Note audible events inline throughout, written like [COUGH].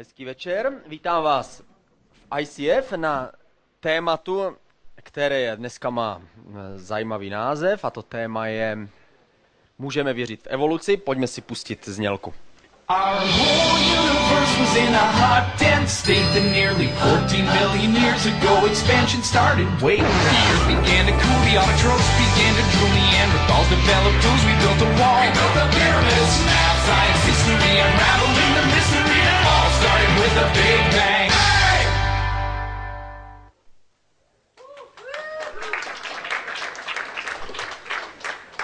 Hezký večer, vítám vás v ICF na tématu, které dneska má zajímavý název a to téma je Můžeme věřit v evoluci, pojďme si pustit znělku. Our whole universe was in a hot, dense state that nearly 14 million years ago expansion started. Wait, the earth began to cool, the autotrophs began to drool, Neanderthals developed tools, we built a wall. We built the pyramids, math, science, history, unraveling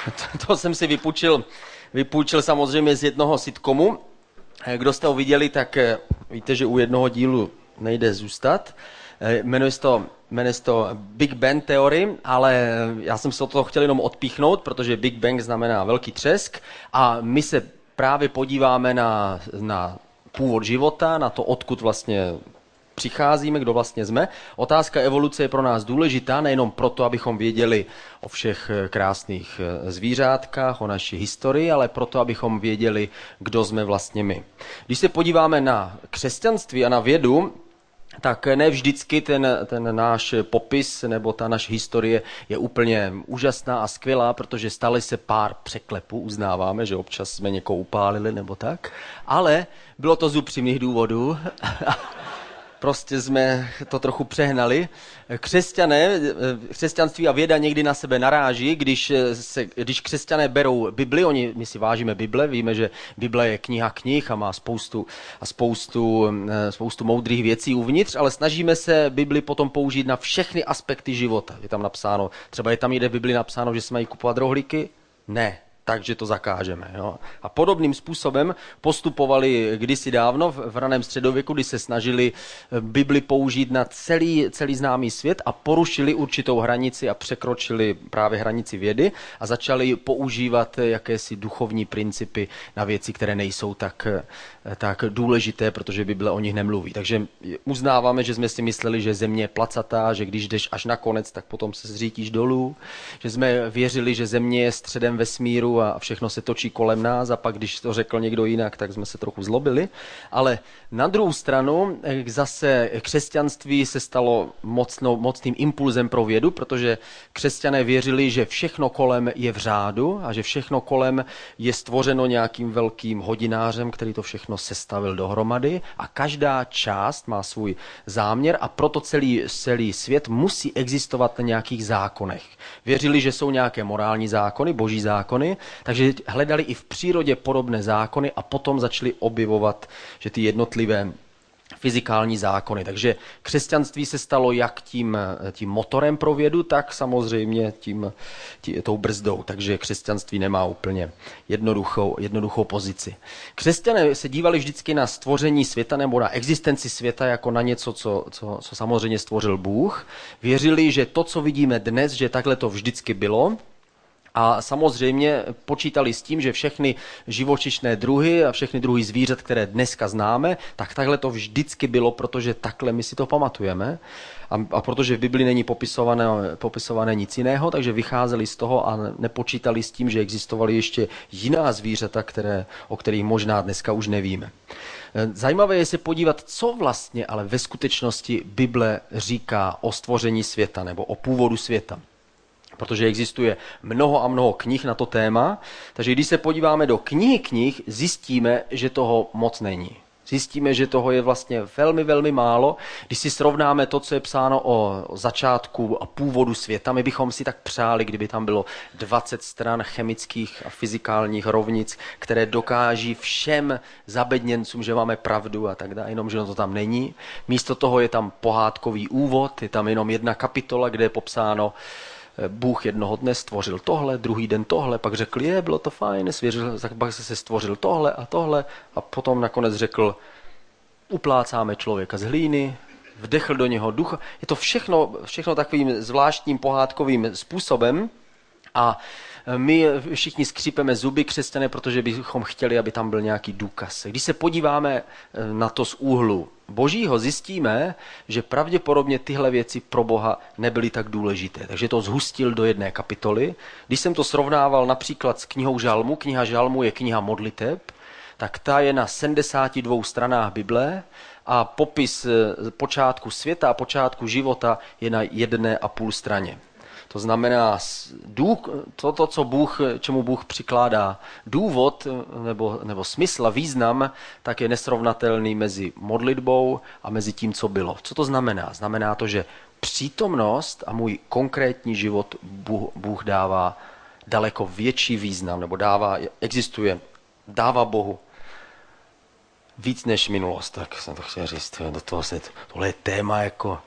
To, to jsem si vypůjčil, vypůjčil samozřejmě z jednoho sitcomu, Eh, kdo jste ho viděli, tak eh, víte, že u jednoho dílu nejde zůstat. Eh, jmenuje se to, jmenuje se to Big Bang Theory, ale já jsem se toho chtěl jenom odpíchnout, protože Big Bang znamená velký třesk. A my se právě podíváme na, na původ života, na to, odkud vlastně přicházíme, kdo vlastně jsme. Otázka evoluce je pro nás důležitá, nejenom proto, abychom věděli o všech eh, krásných eh, zvířátkách, o naší historii, ale proto, abychom věděli, kdo jsme vlastně my. Když se podíváme na křesťanství a na vědu, tak ne vždycky ten, ten náš popis nebo ta naše historie je úplně úžasná a skvělá, protože stali se pár překlepů, uznáváme, že občas jsme někoho upálili nebo tak, ale bylo to z upřímných důvodů [LAUGHS] prostě jsme to trochu přehnali. Křesťané, křesťanství a věda někdy na sebe naráží, když, se, když křesťané berou Bibli, oni, my si vážíme Bible, víme, že Bible je kniha knih a má spoustu, a spoustu, spoustu moudrých věcí uvnitř, ale snažíme se Bibli potom použít na všechny aspekty života. Je tam napsáno, třeba je tam jde v Bibli napsáno, že se mají kupovat rohlíky? Ne, takže to zakážeme. Jo. A podobným způsobem postupovali kdysi dávno v raném středověku, kdy se snažili eh, Bibli použít na celý, celý známý svět a porušili určitou hranici a překročili právě hranici vědy a začali používat jakési duchovní principy na věci, které nejsou tak, eh, tak důležité, protože Bible o nich nemluví. Takže uznáváme, že jsme si mysleli, že země je placatá, že když jdeš až na konec, tak potom se zřítíš dolů, že jsme věřili, že země je středem vesmíru a všechno se točí kolem nás a pak, když to řekl někdo jinak, tak jsme se trochu zlobili. Ale na druhou stranu eh, zase křesťanství se stalo mocnou, mocným impulzem pro vědu, protože křesťané věřili, že všechno kolem je v řádu a že všechno kolem je stvořeno nějakým velkým hodinářem, který to všechno sestavil dohromady a každá část má svůj záměr a proto celý, celý svět musí existovat na nějakých zákonech. Věřili, že jsou nějaké morální zákony, boží zákony takže hledali i v přírodě podobné zákony a potom začali objevovat, že ty jednotlivé fyzikální zákony. Takže křesťanství se stalo jak tím, tím motorem pro vědu, tak samozřejmě tím, tím, tou brzdou. Takže křesťanství nemá úplně jednoduchou, jednoduchou pozici. Křesťané se dívali vždycky na stvoření světa nebo na existenci světa jako na něco, co, co, co samozřejmě stvořil Bůh. Věřili, že to, co vidíme dnes, že takhle to vždycky bylo, a samozřejmě počítali s tím, že všechny živočišné druhy a všechny druhy zvířat, které dneska známe, tak takhle to vždycky bylo, protože takhle my si to pamatujeme. A, a protože v Bibli není popisované, popisované nic jiného, takže vycházeli z toho a nepočítali s tím, že existovaly ještě jiná zvířata, které, o kterých možná dneska už nevíme. Zajímavé je se podívat, co vlastně ale ve skutečnosti Bible říká o stvoření světa nebo o původu světa protože existuje mnoho a mnoho knih na to téma, takže když se podíváme do knihy knih, zjistíme, že toho moc není. Zjistíme, že toho je vlastně velmi, velmi málo. Když si srovnáme to, co je psáno o začátku a původu světa, my bychom si tak přáli, kdyby tam bylo 20 stran chemických a fyzikálních rovnic, které dokáží všem zabedněncům, že máme pravdu a tak dále, jenom že to tam není. Místo toho je tam pohádkový úvod, je tam jenom jedna kapitola, kde je popsáno, Bůh jednoho dne stvořil tohle, druhý den tohle, pak řekl, je, bylo to fajn, svěřil, pak se stvořil tohle a tohle a potom nakonec řekl, uplácáme člověka z hlíny, vdechl do něho ducha. Je to všechno, všechno takovým zvláštním pohádkovým způsobem a my všichni skřípeme zuby křesťané, protože bychom chtěli, aby tam byl nějaký důkaz. Když se podíváme eh, na to z úhlu božího, zjistíme, že pravděpodobně tyhle věci pro Boha nebyly tak důležité. Takže to zhustil do jedné kapitoly. Když jsem to srovnával například s knihou Žalmu, kniha Žalmu je kniha modliteb, tak ta je na 72 stranách Bible a popis eh, počátku světa a počátku života je na jedné a půl straně. To znamená, to, to, co Bůh, čemu Bůh přikládá důvod nebo, nebo smysl a význam, tak je nesrovnatelný mezi modlitbou a mezi tím, co bylo. Co to znamená? Znamená to, že přítomnost a můj konkrétní život Bůh, Bůh dává daleko větší význam, nebo dává, existuje, dává Bohu víc než minulost, tak jsem to chtěl říct, do toho se, tohle je téma jako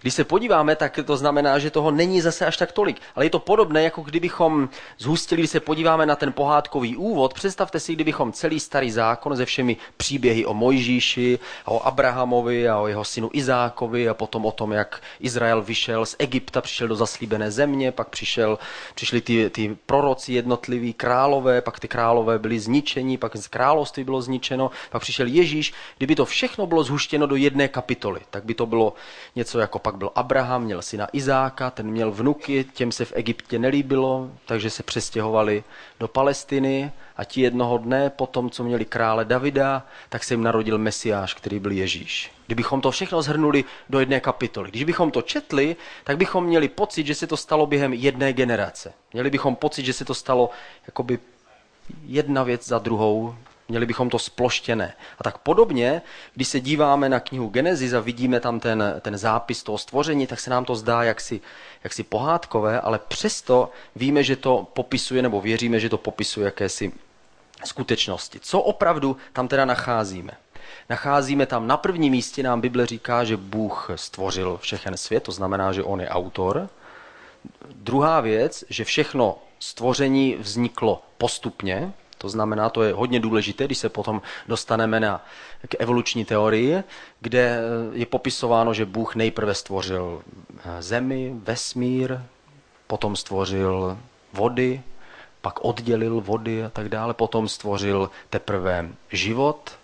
když se podíváme, tak to znamená, že toho není zase až tak tolik. Ale je to podobné, jako kdybychom zhustili, když se podíváme na ten pohádkový úvod. Představte si, kdybychom celý starý zákon se všemi příběhy o Mojžíši, a o Abrahamovi a o jeho synu Izákovi a potom o tom, jak Izrael vyšel z Egypta, přišel do zaslíbené země, pak přišel, přišli ty, ty proroci jednotliví, králové, pak ty králové byli zničeni, pak z království bylo zničeno, pak přišel Ježíš. Kdyby to všechno bylo zhuštěno do jedné kapitoly, tak by to bylo něco jako pak byl Abraham, měl syna Izáka, ten měl vnuky, těm se v Egyptě nelíbilo, takže se přestěhovali do Palestiny a ti jednoho dne, po tom, co měli krále Davida, tak se jim narodil Mesiáš, který byl Ježíš. Kdybychom to všechno zhrnuli do jedné kapitoly, když bychom to četli, tak bychom měli pocit, že se to stalo během jedné generace. Měli bychom pocit, že se to stalo jakoby jedna věc za druhou, Měli bychom to sploštěné. A tak podobně, když se díváme na knihu Genesis a vidíme tam ten, ten zápis toho stvoření, tak se nám to zdá jaksi, jaksi pohádkové, ale přesto víme, že to popisuje, nebo věříme, že to popisuje jakési skutečnosti. Co opravdu tam teda nacházíme? Nacházíme tam na prvním místě, nám Bible říká, že Bůh stvořil všechen svět, to znamená, že on je autor. Druhá věc, že všechno stvoření vzniklo postupně, to znamená, to je hodně důležité, když se potom dostaneme na, k evoluční teorii, kde je popisováno, že Bůh nejprve stvořil eh, zemi, vesmír, potom stvořil vody, pak oddělil vody a tak dále, potom stvořil teprve život,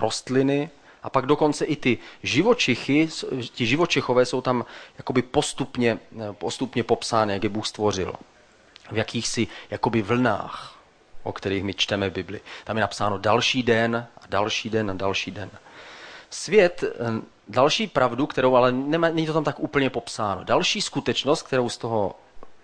rostliny a pak dokonce i ty živočichy, ti živočichové jsou tam jakoby postupně, eh, postupně popsány, jak je Bůh stvořil. V jakýchsi jakoby vlnách o kterých my čteme v Bibli. Tam je napsáno další den a další den a další den. Svět, eh, další pravdu, kterou ale nemá, není to tam tak úplně popsáno. Další skutečnost, kterou z toho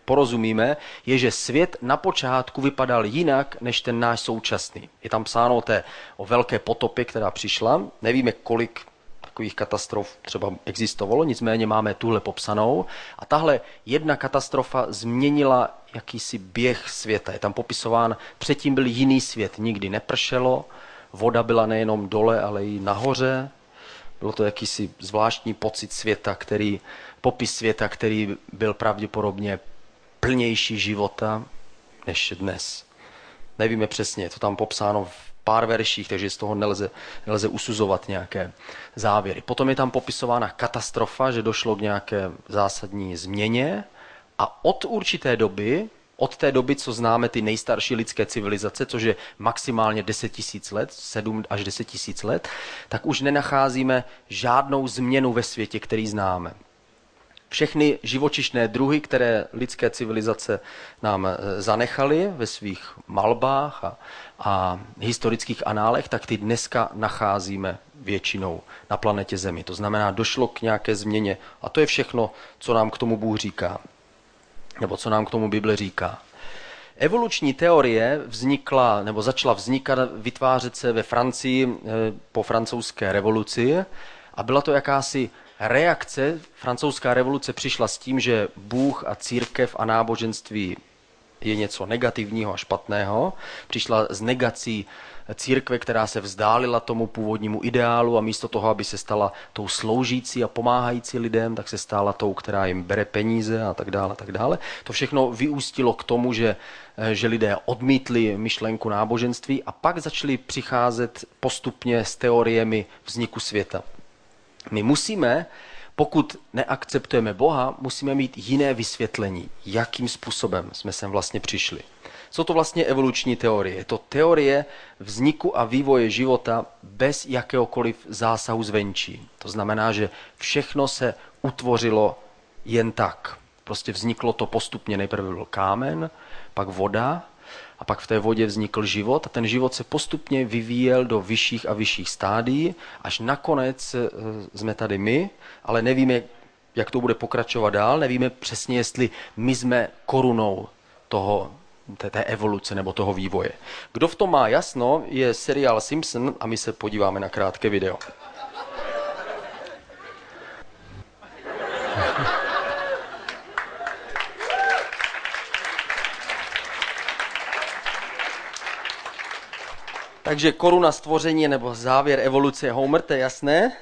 porozumíme, je, že svět na počátku vypadal jinak než ten náš současný. Je tam psáno o, té, o velké potopě, která přišla. Nevíme, kolik takových katastrof třeba existovalo, nicméně máme tuhle popsanou. A tahle jedna katastrofa změnila jakýsi běh světa. Je tam popisován, předtím byl jiný svět, nikdy nepršelo, voda byla nejenom dole, ale i nahoře. Bylo to jakýsi zvláštní pocit světa, který, popis světa, který byl pravděpodobně plnější života než dnes. Nevíme přesně, je to tam popsáno v pár verších, takže z toho nelze, nelze usuzovat nějaké závěry. Potom je tam popisována katastrofa, že došlo k nějaké zásadní změně a od určité doby, od té doby, co známe ty nejstarší lidské civilizace, což je maximálně 10 tisíc let, 7 až 10 tisíc let, tak už nenacházíme žádnou změnu ve světě, který známe. Všechny živočišné druhy, které lidské civilizace nám eh, zanechaly ve svých malbách a, a historických análech, tak ty dneska nacházíme většinou na planetě Zemi. To znamená, došlo k nějaké změně a to je všechno, co nám k tomu Bůh říká nebo co nám k tomu Bible říká. Evoluční teorie vznikla, nebo začala vznikat, vytvářet se ve Francii eh, po francouzské revoluci a byla to jakási reakce. Francouzská revoluce přišla s tím, že Bůh a církev a náboženství je něco negativního a špatného. Přišla s negací církve, která se vzdálila tomu původnímu ideálu a místo toho, aby se stala tou sloužící a pomáhající lidem, tak se stala tou, která jim bere peníze a tak dále. A tak dále. To všechno vyústilo k tomu, že, že lidé odmítli myšlenku náboženství a pak začali přicházet postupně s teoriemi vzniku světa. My musíme pokud neakceptujeme Boha, musíme mít jiné vysvětlení, jakým způsobem jsme sem vlastně přišli. Co to vlastně evoluční teorie? Je to teorie vzniku a vývoje života bez jakéhokoliv zásahu zvenčí. To znamená, že všechno se utvořilo jen tak. Prostě vzniklo to postupně. Nejprve byl kámen, pak voda, a pak v té vodě vznikl život a ten život se postupně vyvíjel do vyšších a vyšších stádií, až nakonec eh, jsme tady my, ale nevíme, jak to bude pokračovat dál, nevíme přesně, jestli my jsme korunou toho, té, té evoluce nebo toho vývoje. Kdo v tom má jasno, je seriál Simpson a my se podíváme na krátké video. Takže koruna stvoření nebo závěr evoluce Homer, to je jasné.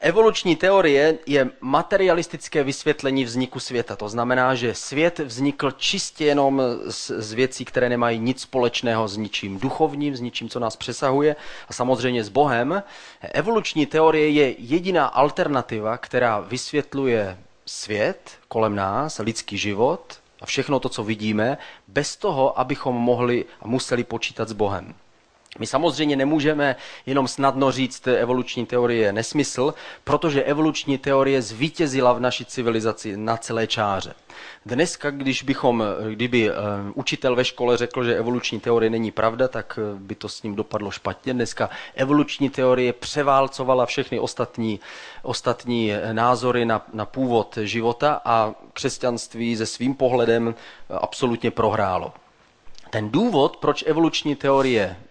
Evoluční teorie je materialistické vysvětlení vzniku světa. To znamená, že svět vznikl čistě jenom z, z věcí, které nemají nic společného s ničím duchovním, s ničím, co nás přesahuje a samozřejmě s Bohem. Evoluční teorie je jediná alternativa, která vysvětluje svět kolem nás, lidský život a všechno to, co vidíme, bez toho, abychom mohli a museli počítat s Bohem. My samozřejmě nemůžeme jenom snadno říct, evoluční teorie je nesmysl, protože evoluční teorie zvítězila v naší civilizaci na celé čáře. Dneska, když bychom, kdyby eh, učitel ve škole řekl, že evoluční teorie není pravda, tak eh, by to s ním dopadlo špatně. Dneska evoluční teorie převálcovala všechny ostatní, ostatní eh, názory na, na původ života a křesťanství se svým pohledem absolutně prohrálo. Ten důvod, proč evoluční teorie Eh,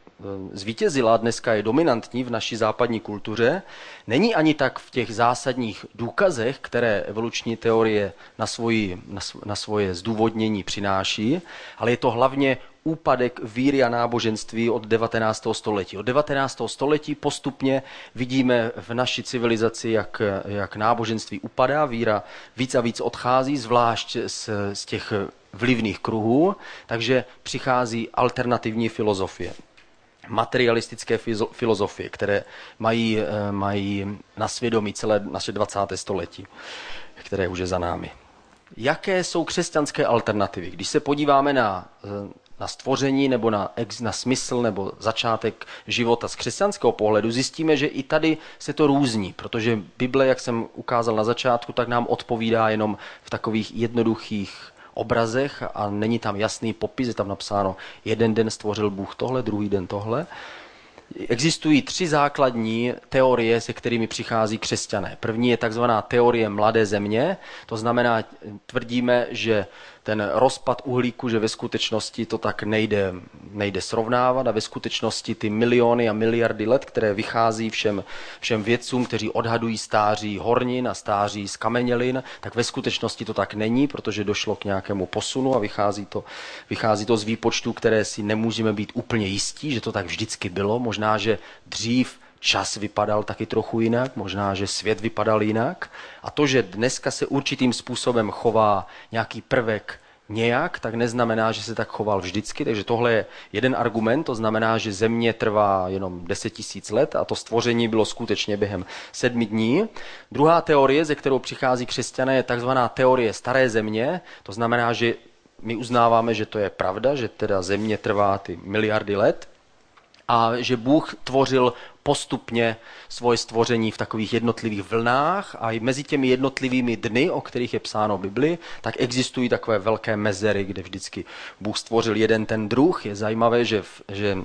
zvítězila, dneska je dominantní v naší západní kultuře, není ani tak v těch zásadních důkazech, které evoluční teorie na, svoji, na, na svoje zdůvodnění přináší, ale je to hlavně úpadek víry a náboženství od 19. století. Od 19. století postupně vidíme v naší civilizaci, jak, jak náboženství upadá, víra víc a víc odchází, zvlášť z, z těch vlivných kruhů, takže přichází alternativní filozofie materialistické filozofie, které mají, eh, mají na svědomí celé naše 20. století, které už je za námi. Jaké jsou křesťanské alternativy? Když se podíváme na, eh, na stvoření nebo na, na smysl nebo začátek života z křesťanského pohledu, zjistíme, že i tady se to různí, protože Bible, jak jsem ukázal na začátku, tak nám odpovídá jenom v takových jednoduchých obrazech a není tam jasný popis, je tam napsáno, jeden den stvořil Bůh tohle, druhý den tohle. Existují tři základní teorie, se kterými přichází křesťané. První je takzvaná teorie mladé země, to znamená, tvrdíme, že ten rozpad uhlíku, že ve skutečnosti to tak nejde, nejde srovnávat a ve skutečnosti ty miliony a miliardy let, které vychází všem, všem vědcům, kteří odhadují stáří hornin a stáří z kamenělin, tak ve skutečnosti to tak není, protože došlo k nějakému posunu a vychází to, vychází to z výpočtů, které si nemůžeme být úplně jistí, že to tak vždycky bylo. Možná, že dřív čas vypadal taky trochu jinak, možná, že svět vypadal jinak. A to, že dneska se určitým způsobem chová nějaký prvek nějak, tak neznamená, že se tak choval vždycky. Takže tohle je jeden argument, to znamená, že země trvá jenom 10 tisíc let a to stvoření bylo skutečně během sedmi dní. Druhá teorie, ze kterou přichází křesťané, je takzvaná teorie staré země. To znamená, že my uznáváme, že to je pravda, že teda země trvá ty miliardy let a že Bůh tvořil postupně svoje stvoření v takových jednotlivých vlnách a i mezi těmi jednotlivými dny, o kterých je psáno Bibli, tak existují takové velké mezery, kde vždycky Bůh stvořil jeden ten druh. Je zajímavé, že, že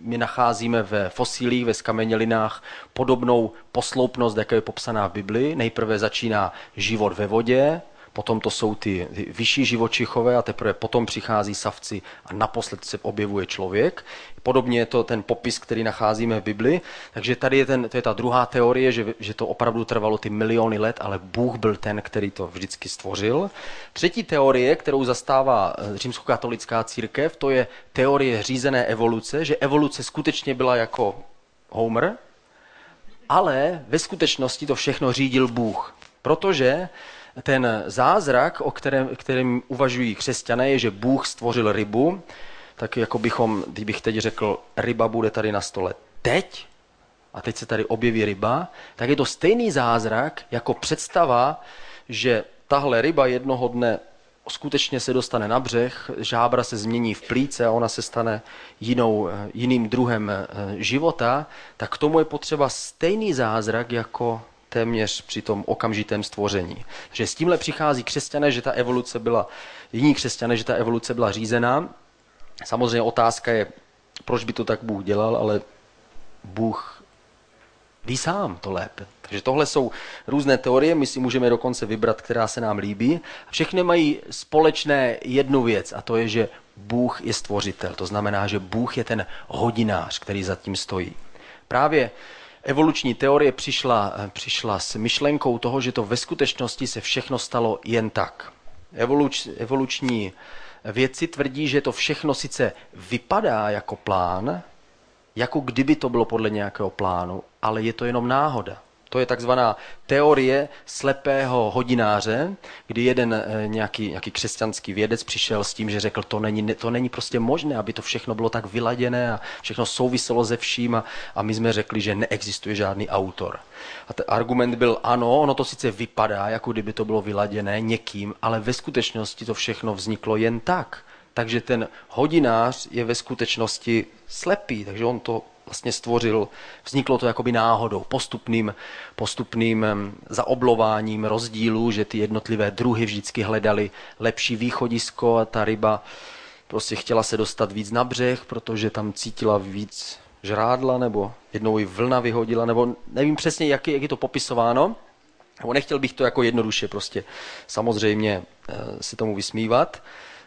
my nacházíme ve fosílích, ve skamenělinách podobnou posloupnost, jaká je popsaná v Bibli. Nejprve začíná život ve vodě, potom to jsou ty, ty vyšší živočichové a teprve potom přichází savci a naposled se objevuje člověk. Podobně je to ten popis, který nacházíme v Bibli. Takže tady je, ten, to je ta druhá teorie, že, že to opravdu trvalo ty miliony let, ale Bůh byl ten, který to vždycky stvořil. Třetí teorie, kterou zastává eh, římskokatolická církev, to je teorie řízené evoluce, že evoluce skutečně byla jako Homer, ale ve skutečnosti to všechno řídil Bůh. Protože ten zázrak, o kterém, kterém uvažují křesťané, je, že Bůh stvořil rybu, tak jako bychom, kdybych teď řekl, ryba bude tady na stole teď, a teď se tady objeví ryba, tak je to stejný zázrak jako představa, že tahle ryba jednoho dne skutečně se dostane na břeh, žábra se změní v plíce a ona se stane jinou, jiným druhem eh, života, tak k tomu je potřeba stejný zázrak jako téměř při tom okamžitém stvoření. Že s tímhle přichází křesťané, že ta evoluce byla, jiní křesťané, že ta evoluce byla řízená. Samozřejmě otázka je, proč by to tak Bůh dělal, ale Bůh ví sám to lépe. Takže tohle jsou různé teorie, my si můžeme dokonce vybrat, která se nám líbí. Všechny mají společné jednu věc a to je, že Bůh je stvořitel. To znamená, že Bůh je ten hodinář, který za tím stojí. Právě evoluční teorie přišla, přišla s myšlenkou toho, že to ve skutečnosti se všechno stalo jen tak. Evoluč, evoluční vědci tvrdí, že to všechno sice vypadá jako plán, jako kdyby to bylo podle nějakého plánu, ale je to jenom náhoda. To je takzvaná teorie slepého hodináře, kdy jeden eh, nějaký, nějaký křesťanský vědec přišel s tím, že řekl, to není, to není prostě možné, aby to všechno bylo tak vyladěné a všechno souviselo se vším a, a my jsme řekli, že neexistuje žádný autor. A ten argument byl, ano, ono to sice vypadá, jako kdyby to bylo vyladěné někým, ale ve skutečnosti to všechno vzniklo jen tak. Takže ten hodinář je ve skutečnosti slepý, takže on to vlastně stvořil, vzniklo to jakoby náhodou, postupným, postupným zaoblováním rozdílů, že ty jednotlivé druhy vždycky hledali lepší východisko a ta ryba prostě chtěla se dostat víc na břeh, protože tam cítila víc žrádla, nebo jednou ji vlna vyhodila, nebo nevím přesně, jak je, jak je to popisováno, nebo nechtěl bych to jako jednoduše prostě samozřejmě eh, se tomu vysmívat.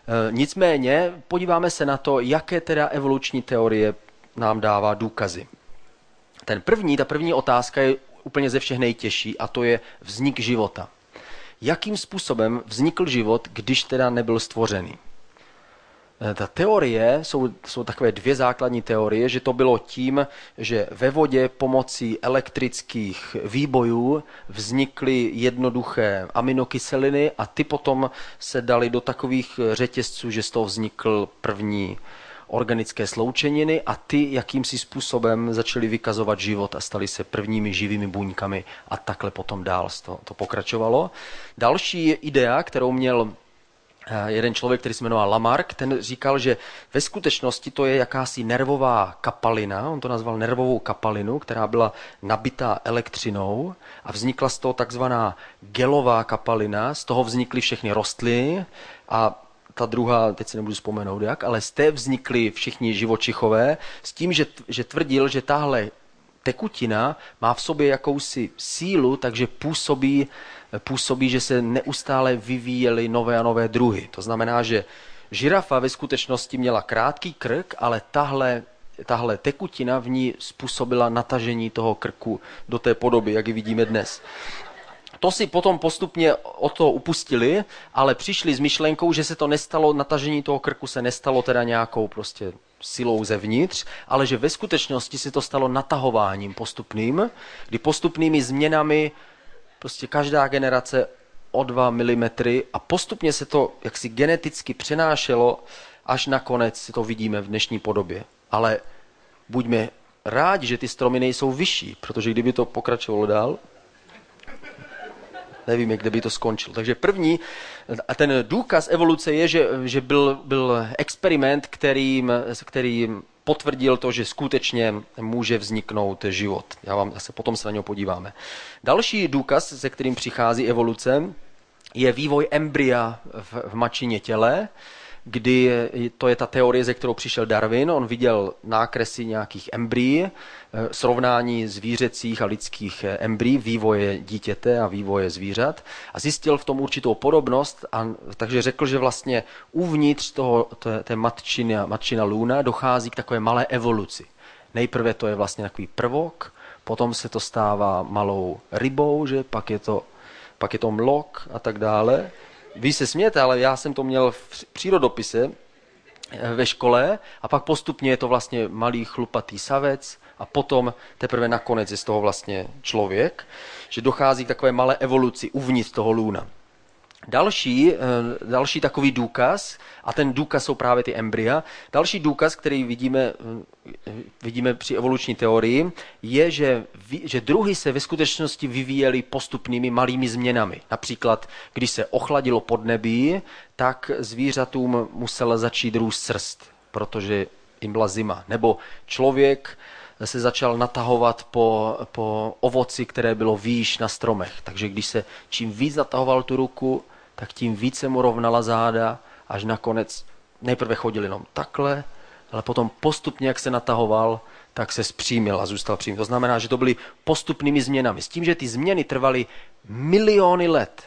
Eh, nicméně podíváme se na to, jaké teda evoluční teorie nám dává důkazy. Ten první, ta první otázka je úplně ze všech nejtěžší a to je vznik života. Jakým způsobem vznikl život, když teda nebyl stvořený? Eh, ta teorie, jsou, jsou takové dvě základní teorie, že to bylo tím, že ve vodě pomocí elektrických výbojů vznikly jednoduché aminokyseliny a ty potom se daly do takových řetězců, že z toho vznikl první organické sloučeniny a ty jakýmsi způsobem začaly vykazovat život a staly se prvními živými buňkami a takhle potom dál to, to pokračovalo. Další idea, kterou měl eh, jeden člověk, který se jmenoval Lamarck, ten říkal, že ve skutečnosti to je jakási nervová kapalina, on to nazval nervovou kapalinu, která byla nabitá elektřinou a vznikla z toho takzvaná gelová kapalina, z toho vznikly všechny rostliny a ta druhá, teď si nebudu vzpomenout jak, ale z té vznikli všichni živočichové s tím, že, že tvrdil, že tahle tekutina má v sobě jakousi sílu, takže působí, působí, že se neustále vyvíjely nové a nové druhy. To znamená, že žirafa ve skutečnosti měla krátký krk, ale tahle, tahle tekutina v ní způsobila natažení toho krku do té podoby, jak ji vidíme dnes. To si potom postupně o to upustili, ale přišli s myšlenkou, že se to nestalo, natažení toho krku se nestalo teda nějakou prostě silou zevnitř, ale že ve skutečnosti se to stalo natahováním postupným, kdy postupnými změnami prostě každá generace o 2 mm a postupně se to jaksi geneticky přenášelo, až nakonec si to vidíme v dnešní podobě. Ale buďme rádi, že ty stromy nejsou vyšší, protože kdyby to pokračovalo dál, nevíme, kde by to skončil. Takže první, a ten důkaz evoluce je, že, že byl, byl experiment, kterým, kterým potvrdil to, že skutečně může vzniknout život. Já vám zase potom se na něho podíváme. Další důkaz, se kterým přichází evoluce, je vývoj embrya v, v mačině těle kdy to je ta teorie, ze kterou přišel Darwin. On viděl nákresy nějakých embryí, eh, srovnání zvířecích a lidských eh, embryí, vývoje dítěte a vývoje zvířat a zjistil v tom určitou podobnost, a, takže řekl, že vlastně uvnitř toho, té, té matčiny, matčina luna dochází k takové malé evoluci. Nejprve to je vlastně takový prvok, potom se to stává malou rybou, že pak je to, pak je to mlok a tak dále vy se smějete, ale já jsem to měl v přírodopise eh, ve škole a pak postupně je to vlastně malý chlupatý savec a potom teprve nakonec je z toho vlastně člověk, že dochází k takové malé evoluci uvnitř toho lůna. Další, eh, další takový důkaz, a ten důkaz jsou právě ty embrya, další důkaz, který vidíme, eh, vidíme při evoluční teorii, je, že, že druhy se ve skutečnosti vyvíjely postupnými malými změnami. Například, když se ochladilo podnebí, tak zvířatům musela začít růst srst, protože jim byla zima. Nebo člověk se začal natahovat po, po ovoci, které bylo výš na stromech. Takže když se čím víc natahoval tu ruku, tak tím více mu rovnala záda, až nakonec Nejprve chodil jenom takhle, ale potom postupně, jak se natahoval, tak se zpřímil a zůstal přímý. To znamená, že to byly postupnými změnami. S tím, že ty změny trvaly miliony let.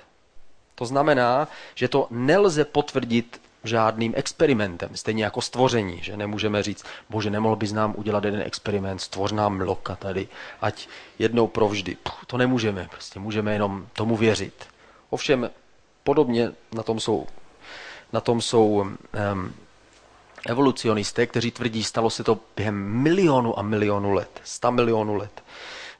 To znamená, že to nelze potvrdit žádným experimentem, stejně jako stvoření, že nemůžeme říct, bože, nemohl bys nám udělat jeden experiment, stvoř nám mloka tady, ať jednou provždy. Puh, to nemůžeme, prostě můžeme jenom tomu věřit. Ovšem, podobně na tom jsou, na tom jsou um, evolucionisté, kteří tvrdí, stalo se to během milionu a milionu let, sta milionů let.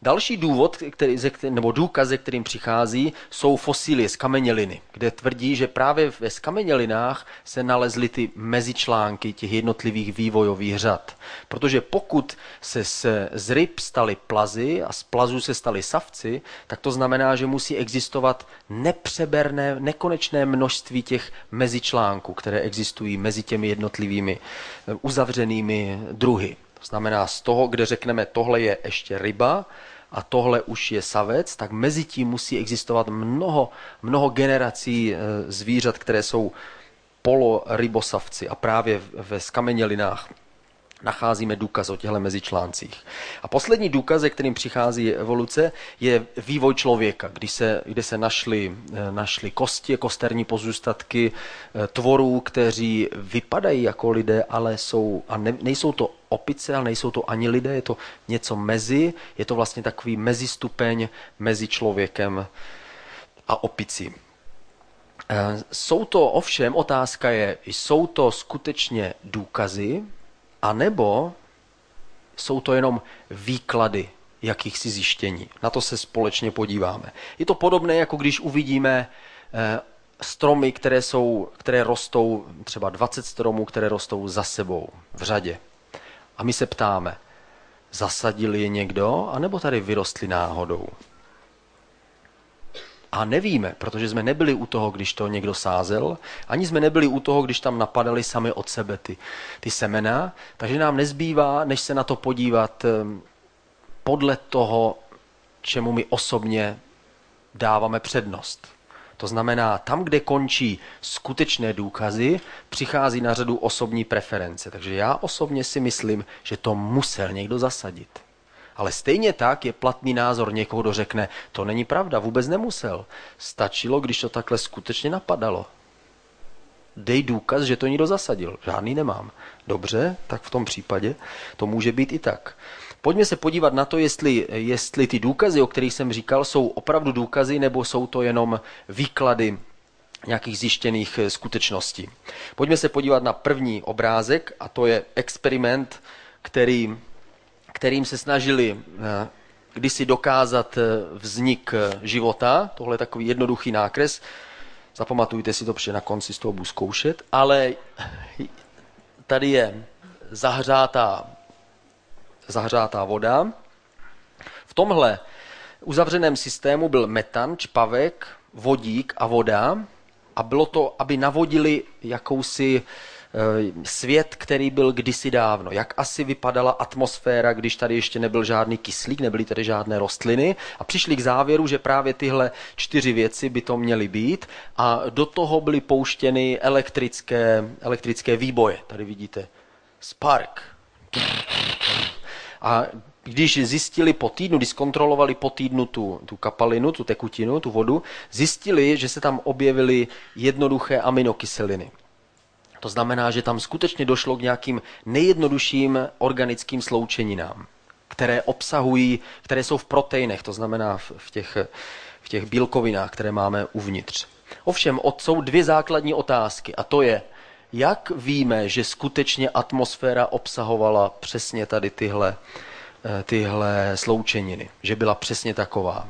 Další důvod, který, nebo důkaz, ze kterým přichází, jsou fosílie z kameněliny, kde tvrdí, že právě ve skamenělinách se nalezly ty mezičlánky těch jednotlivých vývojových řad. Protože pokud se z, ryb staly plazy a z plazů se staly savci, tak to znamená, že musí existovat nepřeberné, nekonečné množství těch mezičlánků, které existují mezi těmi jednotlivými eh, uzavřenými druhy. To znamená, z toho, kde řekneme, tohle je ještě ryba a tohle už je savec, tak mezi tím musí existovat mnoho, mnoho generací eh, zvířat, které jsou polorybosavci a právě ve skamenělinách nacházíme důkaz o těchto mezičláncích. A poslední důkaz, kterým přichází evoluce, je vývoj člověka, kdy se, kde se našly, eh, našly kosti, kosterní pozůstatky eh, tvorů, kteří vypadají jako lidé, ale jsou, a ne, nejsou to opice, ale nejsou to ani lidé, je to něco mezi, je to vlastně takový mezistupeň mezi člověkem a opicí. Eh, jsou to ovšem, otázka je, jsou to skutečně důkazy, a nebo jsou to jenom výklady jakýchsi zjištění. Na to se společně podíváme. Je to podobné, jako když uvidíme eh, stromy, které, jsou, které rostou, třeba 20 stromů, které rostou za sebou v řadě. A my se ptáme, zasadili je někdo, anebo tady vyrostly náhodou? A nevíme, protože jsme nebyli u toho, když to někdo sázel, ani jsme nebyli u toho, když tam napadali sami od sebe ty, ty semena, takže nám nezbývá, než se na to podívat ehm, podle toho, čemu my osobně dáváme přednost. To znamená, tam, kde končí skutečné důkazy, přichází na řadu osobní preference. Takže já osobně si myslím, že to musel někdo zasadit. Ale stejně tak je platný názor někoho, kdo řekne, to není pravda, vůbec nemusel. Stačilo, když to takhle skutečně napadalo. Dej důkaz, že to někdo zasadil. Žádný nemám. Dobře, tak v tom případě to může být i tak. Pojďme se podívat na to, jestli, jestli ty důkazy, o kterých jsem říkal, jsou opravdu důkazy, nebo jsou to jenom výklady nějakých zjištěných skutečností. Pojďme se podívat na první obrázek, a to je experiment, který kterým se snažili eh, kdysi dokázat eh, vznik eh, života. Tohle je takový jednoduchý nákres. Zapamatujte si to, protože na konci z toho budu zkoušet. Ale tady je zahřátá, zahřátá voda. V tomhle uzavřeném systému byl metan, čpavek, vodík a voda. A bylo to, aby navodili jakousi svět, který byl kdysi dávno. Jak asi vypadala atmosféra, když tady ještě nebyl žádný kyslík, nebyly tady žádné rostliny a přišli k závěru, že právě tyhle čtyři věci by to měly být a do toho byly pouštěny elektrické, elektrické výboje. Tady vidíte spark. A když zjistili po týdnu, když zkontrolovali po týdnu tu, tu kapalinu, tu tekutinu, tu vodu, zjistili, že se tam objevily jednoduché aminokyseliny. To znamená, že tam skutečně došlo k nějakým nejjednodušším organickým sloučeninám, které obsahují, které jsou v proteinech, to znamená v těch, v těch bílkovinách, které máme uvnitř. Ovšem, jsou dvě základní otázky a to je, jak víme, že skutečně atmosféra obsahovala přesně tady tyhle, eh, tyhle sloučeniny, že byla přesně taková.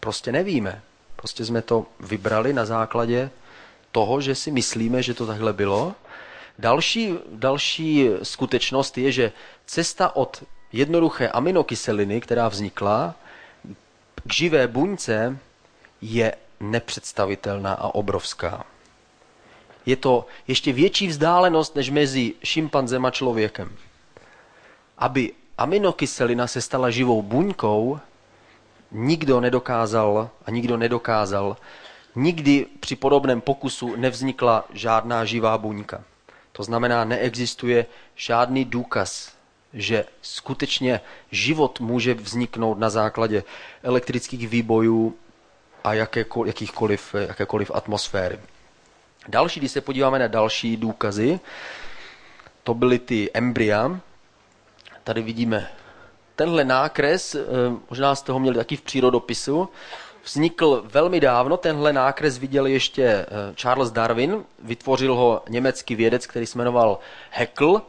Prostě nevíme. Prostě jsme to vybrali na základě toho, že si myslíme, že to takhle bylo. Další, další skutečnost je, že cesta od jednoduché aminokyseliny, která vznikla, k živé buňce je nepředstavitelná a obrovská. Je to ještě větší vzdálenost než mezi šimpanzem a člověkem. Aby aminokyselina se stala živou buňkou, nikdo nedokázal a nikdo nedokázal Nikdy při podobném pokusu nevznikla žádná živá buňka. To znamená, neexistuje žádný důkaz, že skutečně život může vzniknout na základě elektrických výbojů a jakékoliv, jakýchkoliv, jakékoliv atmosféry. Další, když se podíváme na další důkazy, to byly ty embrya. Tady vidíme tenhle nákres, eh, možná jste ho měli taky v přírodopisu, vznikl velmi dávno. Tenhle nákres viděl ještě eh, Charles Darwin, vytvořil ho německý vědec, který se jmenoval Haeckel.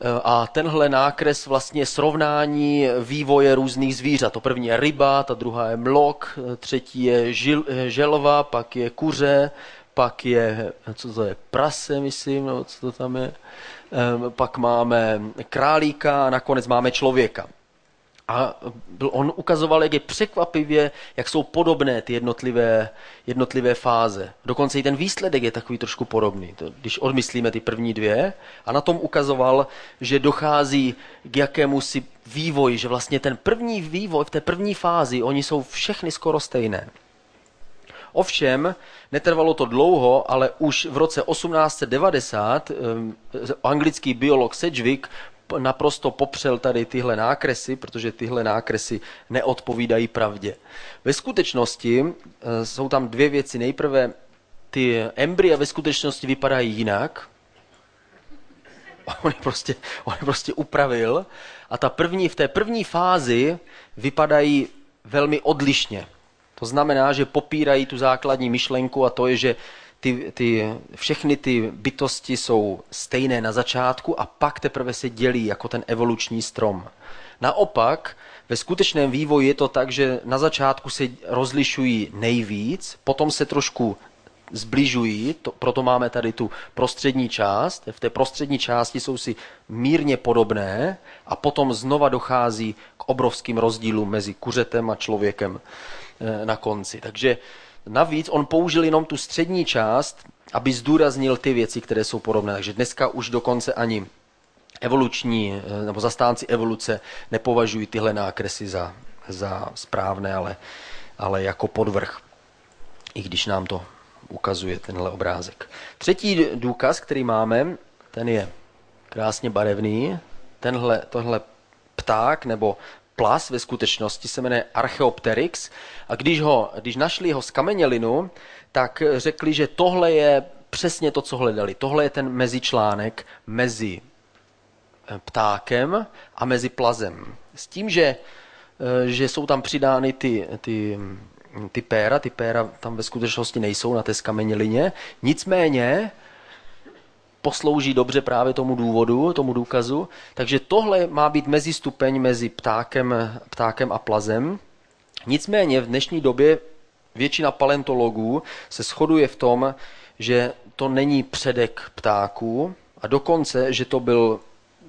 Eh, a tenhle nákres vlastně srovnání vývoje různých zvířat. To první je ryba, ta druhá je mlok, třetí je žil, želva, pak je kuře, pak je, co to je, prase, myslím, no, co to tam je. Pak máme králíka a nakonec máme člověka. A on ukazoval, jak je překvapivě, jak jsou podobné ty jednotlivé, jednotlivé fáze. Dokonce i ten výsledek je takový trošku podobný, to, když odmyslíme ty první dvě. A na tom ukazoval, že dochází k jakému si vývoji, že vlastně ten první vývoj v té první fázi, oni jsou všechny skoro stejné. Ovšem, netrvalo to dlouho, ale už v roce 1890 um, anglický biolog Sedgwick naprosto popřel tady tyhle nákresy, protože tyhle nákresy neodpovídají pravdě. Ve skutečnosti eh, jsou tam dvě věci. Nejprve ty embrya ve skutečnosti vypadají jinak. [LAUGHS] On je prostě, on je prostě upravil. A ta první, v té první fázi vypadají velmi odlišně. To znamená, že popírají tu základní myšlenku a to je, že ty, ty, všechny ty bytosti jsou stejné na začátku a pak teprve se dělí jako ten evoluční strom. Naopak, ve skutečném vývoji je to tak, že na začátku se rozlišují nejvíc, potom se trošku zbližují, to, proto máme tady tu prostřední část. V té prostřední části jsou si mírně podobné a potom znova dochází k obrovským rozdílům mezi kuřetem a člověkem eh, na konci. Takže Navíc on použil jenom tu střední část, aby zdůraznil ty věci, které jsou podobné. Takže dneska už dokonce ani evoluční eh, nebo zastánci evoluce nepovažují tyhle nákresy za, za správné, ale, ale jako podvrh. I když nám to ukazuje tenhle obrázek. Třetí důkaz, který máme, ten je krásně barevný. Tenhle, tohle pták nebo plas ve skutečnosti se jmenuje Archeopteryx a když, ho, když našli jeho skamenělinu, tak řekli, že tohle je přesně to, co hledali. Tohle je ten mezičlánek mezi eh, ptákem a mezi plazem. S tím, že, eh, že jsou tam přidány ty, ty, ty péra, ty péra tam ve skutečnosti nejsou na té skamenělině, nicméně poslouží dobře právě tomu důvodu, tomu důkazu. Takže tohle má být mezistupeň mezi ptákem, ptákem a plazem. Nicméně v dnešní době většina paleontologů se shoduje v tom, že to není předek ptáků a dokonce, že to byl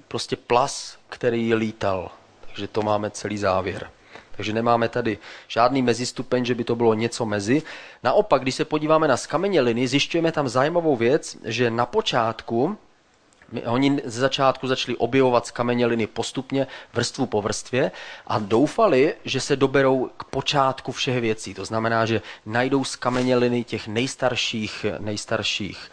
prostě plas, který lítal. Takže to máme celý závěr. Takže nemáme tady žádný mezistupeň, že by to bylo něco mezi. Naopak, když se podíváme na skameněliny, zjišťujeme tam zajímavou věc, že na počátku Oni ze začátku začali objevovat skameněliny postupně, vrstvu po vrstvě a doufali, že se doberou k počátku všech věcí. To znamená, že najdou skameněliny těch nejstarších, nejstarších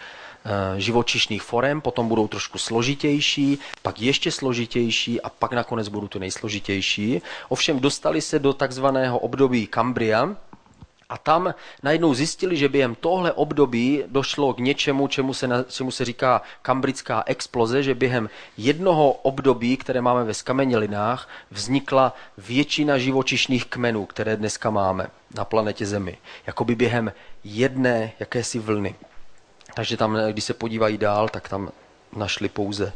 živočišných forem, potom budou trošku složitější, pak ještě složitější a pak nakonec budou tu nejsložitější. Ovšem dostali se do takzvaného období Kambria, a tam najednou zjistili, že během tohle období došlo k něčemu, čemu se, čemu se říká kambrická exploze, že během jednoho období, které máme ve skamenělinách, vznikla většina živočišných kmenů, které dneska máme na planetě Zemi. Jakoby během jedné jakési vlny. Takže tam, když se podívají dál, tak tam našli pouze,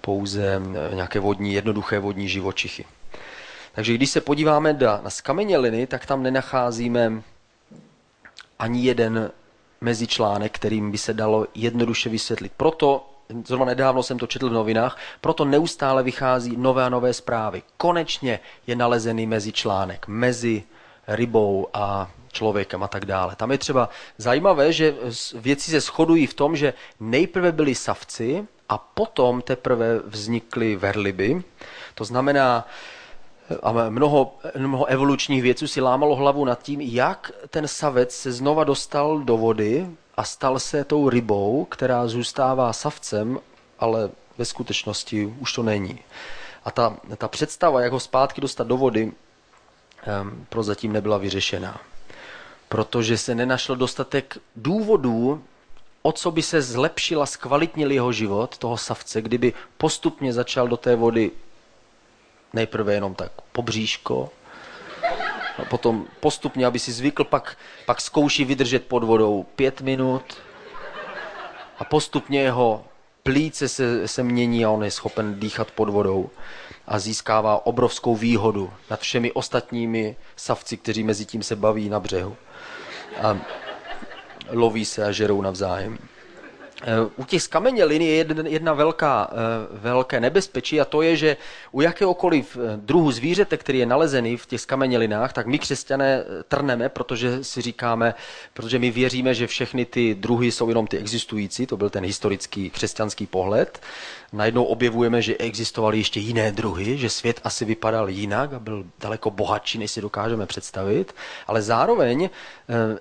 pouze eh, nějaké vodní, jednoduché vodní živočichy. Takže když se podíváme na skameněliny, tak tam nenacházíme ani jeden mezičlánek, kterým by se dalo jednoduše vysvětlit. Proto, zrovna nedávno jsem to četl v novinách, proto neustále vychází nové a nové zprávy. Konečně je nalezený mezičlánek mezi rybou a člověkem a tak dále. Tam je třeba zajímavé, že věci se shodují v tom, že nejprve byli savci a potom teprve vznikly verliby. To znamená, a mnoho, mnoho evolučních věců si lámalo hlavu nad tím, jak ten savec se znova dostal do vody a stal se tou rybou, která zůstává savcem, ale ve skutečnosti už to není. A ta, ta představa, jak ho zpátky dostat do vody, prozatím nebyla vyřešená. Protože se nenašlo dostatek důvodů, o co by se zlepšila, zkvalitnil jeho život, toho savce, kdyby postupně začal do té vody nejprve jenom tak pobříško, a potom postupně, aby si zvykl, pak, pak zkouší vydržet pod vodou pět minut a postupně jeho plíce se, se mění a on je schopen dýchat pod vodou a získává obrovskou výhodu nad všemi ostatními savci, kteří mezi tím se baví na břehu. A loví se a žerou navzájem. Eh, u těch skamenělin je jedna, velká, eh, velké nebezpečí a to je, že u jakéhokoliv eh, druhu zvířete, který je nalezený v těch skamenělinách, tak my křesťané trneme, protože si říkáme, protože my věříme, že všechny ty druhy jsou jenom ty existující, to byl ten historický křesťanský pohled. Najednou objevujeme, že existovaly ještě jiné druhy, že svět asi vypadal jinak a byl daleko bohatší, než si dokážeme představit, ale zároveň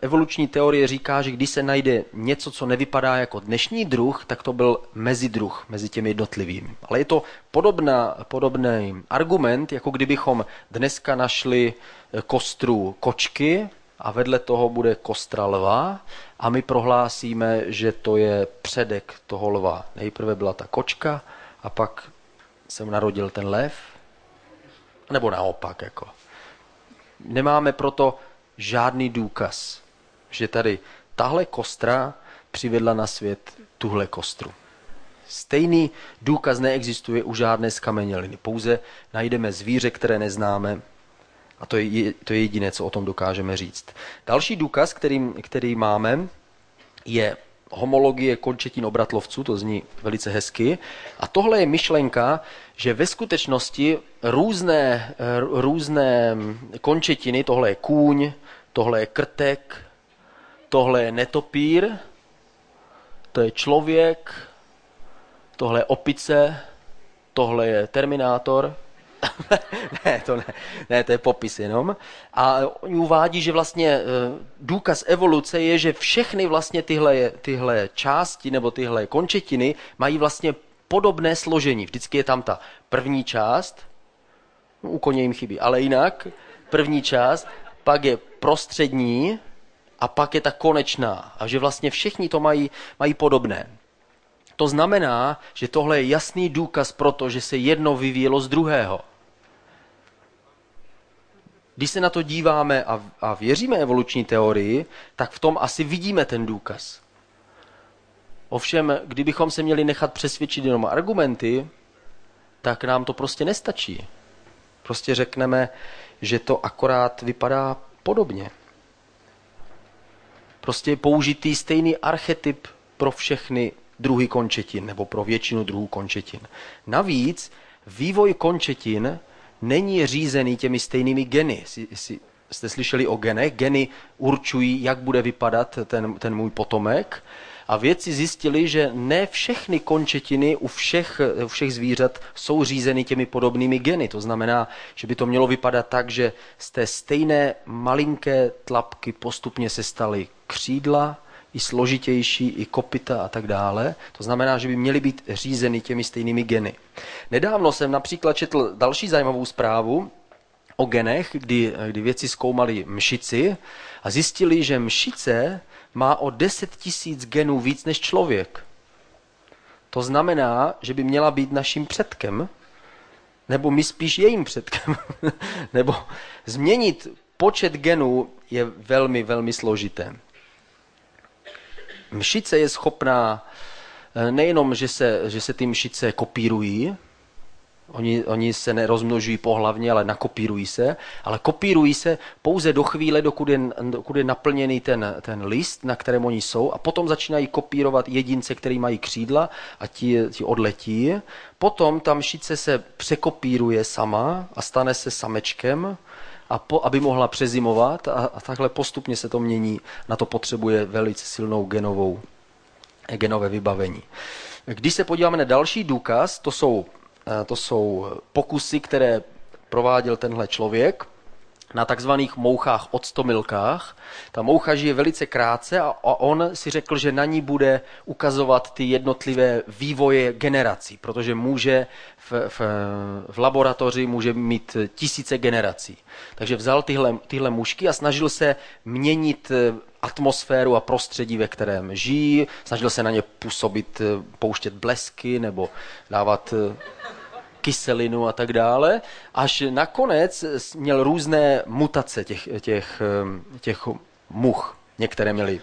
evoluční teorie říká, že když se najde něco, co nevypadá jako dnešní dnešní druh, tak to byl mezidruh mezi těmi jednotlivými. Ale je to podobná, podobný argument, jako kdybychom dneska našli eh, kostru kočky a vedle toho bude kostra lva a my prohlásíme, že to je předek toho lva. Nejprve byla ta kočka a pak se narodil ten lev, nebo naopak. Jako. Nemáme proto žádný důkaz, že tady tahle kostra přivedla na svět tuhle kostru. Stejný důkaz neexistuje u žádné skameněliny. Pouze najdeme zvíře, které neznáme a to je, to je jediné, co o tom dokážeme říct. Další důkaz, který, který máme, je homologie končetin obratlovců, to zní velice hezky. A tohle je myšlenka, že ve skutečnosti různé, různé končetiny, tohle je kůň, tohle je krtek, tohle je netopír, to je člověk, tohle je opice, tohle je Terminátor. [LAUGHS] ne, to ne, ne, to je popis jenom. A oni uvádí, že vlastně e, důkaz evoluce je, že všechny vlastně tyhle, tyhle části nebo tyhle končetiny mají vlastně podobné složení. Vždycky je tam ta první část, no, u koně jim chybí, ale jinak první část, pak je prostřední, a pak je ta konečná. A že vlastně všichni to mají, mají podobné. To znamená, že tohle je jasný důkaz pro to, že se jedno vyvíjelo z druhého. Když se na to díváme a, a věříme evoluční teorii, tak v tom asi vidíme ten důkaz. Ovšem, kdybychom se měli nechat přesvědčit jenom argumenty, tak nám to prostě nestačí. Prostě řekneme, že to akorát vypadá podobně. Prostě použitý stejný archetyp pro všechny druhy končetin nebo pro většinu druhů končetin. Navíc vývoj končetin není řízený těmi stejnými geny. Si, jste slyšeli o genech? Geny určují, jak bude vypadat ten, ten můj potomek a vědci zjistili, že ne všechny končetiny u všech, u všech zvířat jsou řízeny těmi podobnými geny. To znamená, že by to mělo vypadat tak, že z té stejné malinké tlapky postupně se staly křídla, i složitější, i kopita a tak dále. To znamená, že by měly být řízeny těmi stejnými geny. Nedávno jsem například četl další zajímavou zprávu o genech, kdy, kdy věci zkoumali mšici a zjistili, že mšice má o 10 tisíc genů víc než člověk. To znamená, že by měla být naším předkem, nebo my spíš jejím předkem. [LAUGHS] nebo změnit počet genů je velmi, velmi složité. Mšice je schopná eh, nejenom, že se, že se ty mšice kopírují, Oni, oni se nerozmnožují pohlavně, ale nakopírují se, ale kopírují se pouze do chvíle, dokud je, dokud je naplněný ten, ten list, na kterém oni jsou, a potom začínají kopírovat jedince, který mají křídla a ti, ti odletí. Potom ta mšice se překopíruje sama a stane se samečkem, a po, aby mohla přezimovat a, a takhle postupně se to mění. Na to potřebuje velice silnou genovou, genové vybavení. Když se podíváme na další důkaz, to jsou to jsou pokusy, které prováděl tenhle člověk. Na takzvaných mouchách odstomilkách. Ta moucha žije velice krátce a on si řekl, že na ní bude ukazovat ty jednotlivé vývoje generací, protože může v, v, v laboratoři může mít tisíce generací. Takže vzal tyhle, tyhle mušky a snažil se měnit eh, atmosféru a prostředí, ve kterém žijí, snažil se na ně působit, eh, pouštět blesky nebo dávat eh, kyselinu a tak dále, až nakonec měl různé mutace těch, těch, těch much. Některé měly